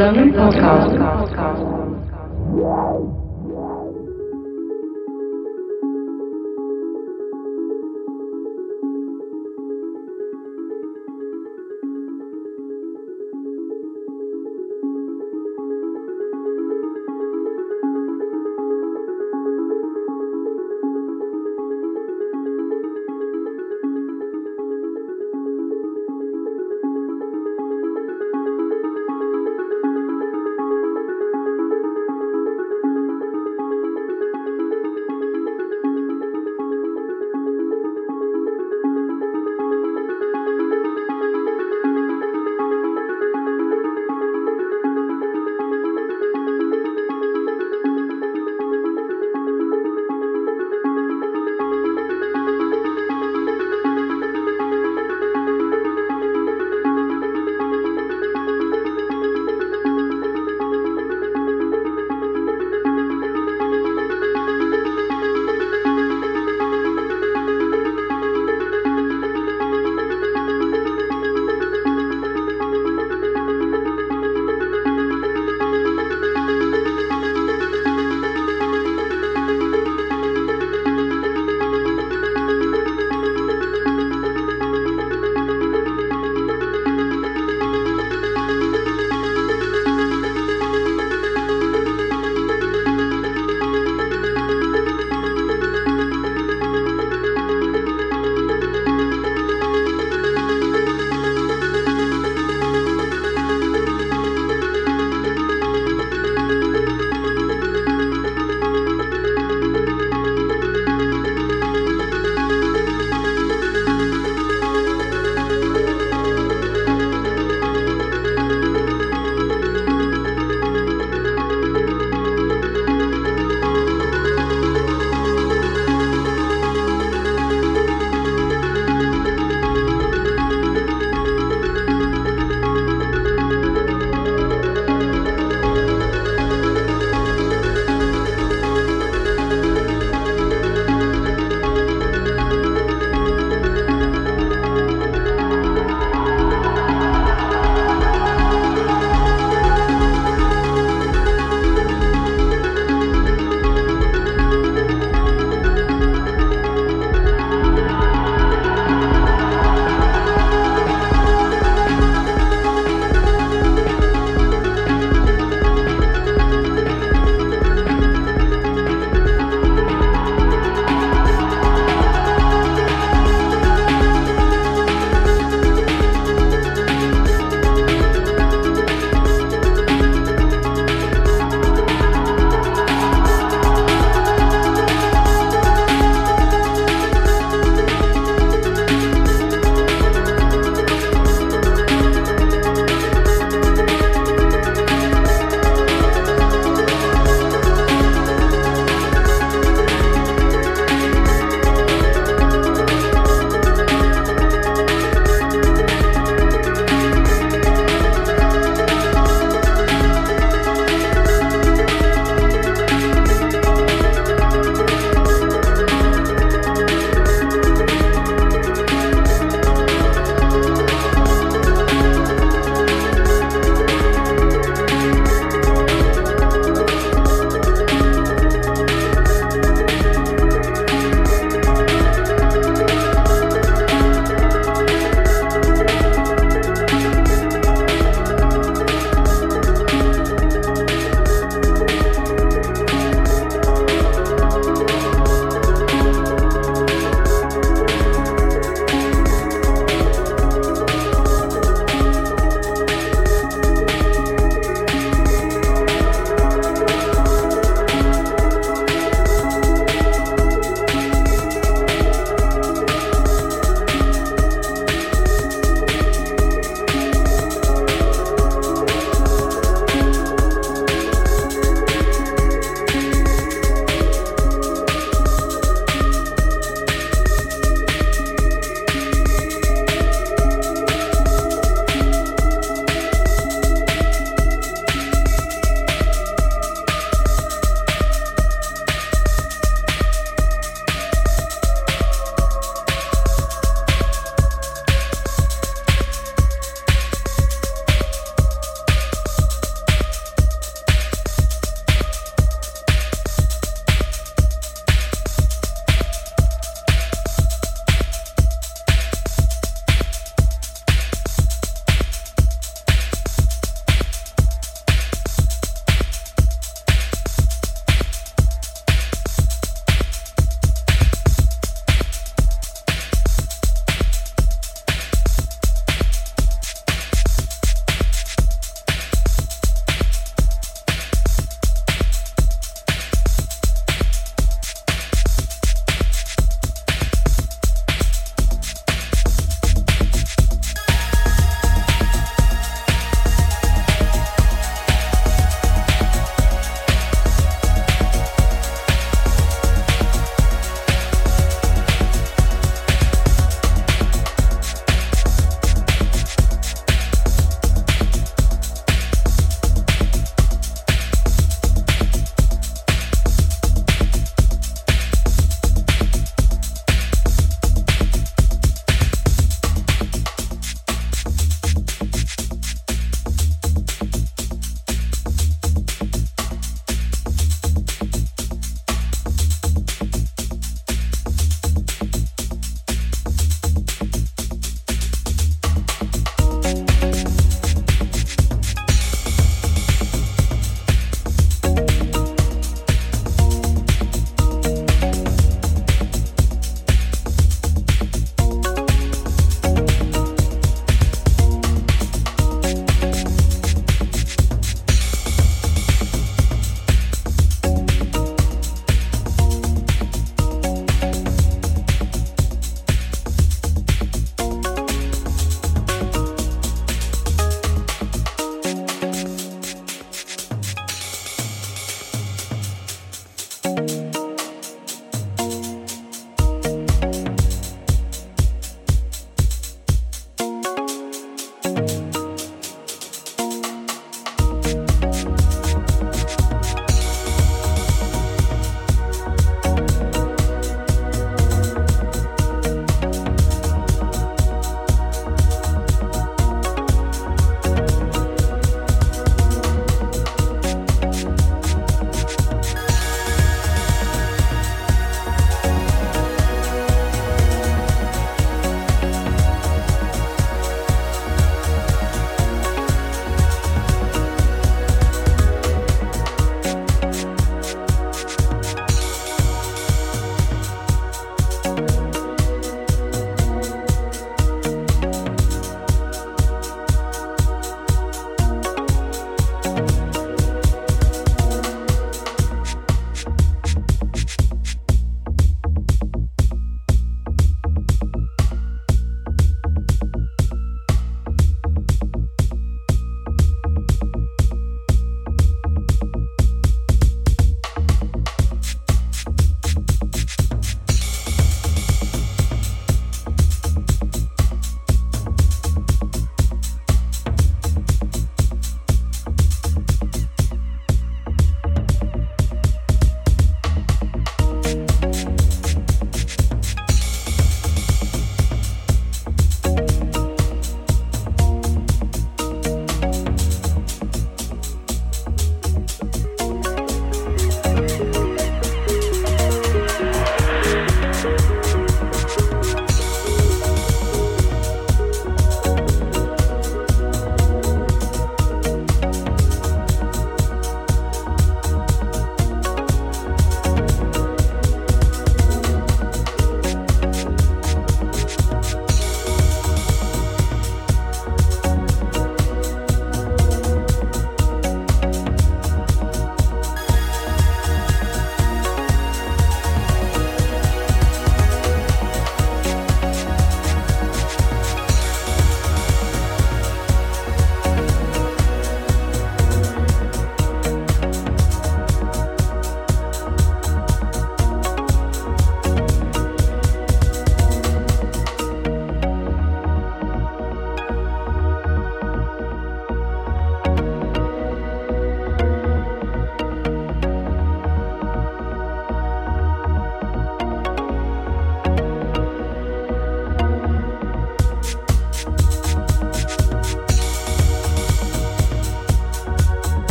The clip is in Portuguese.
Exame local.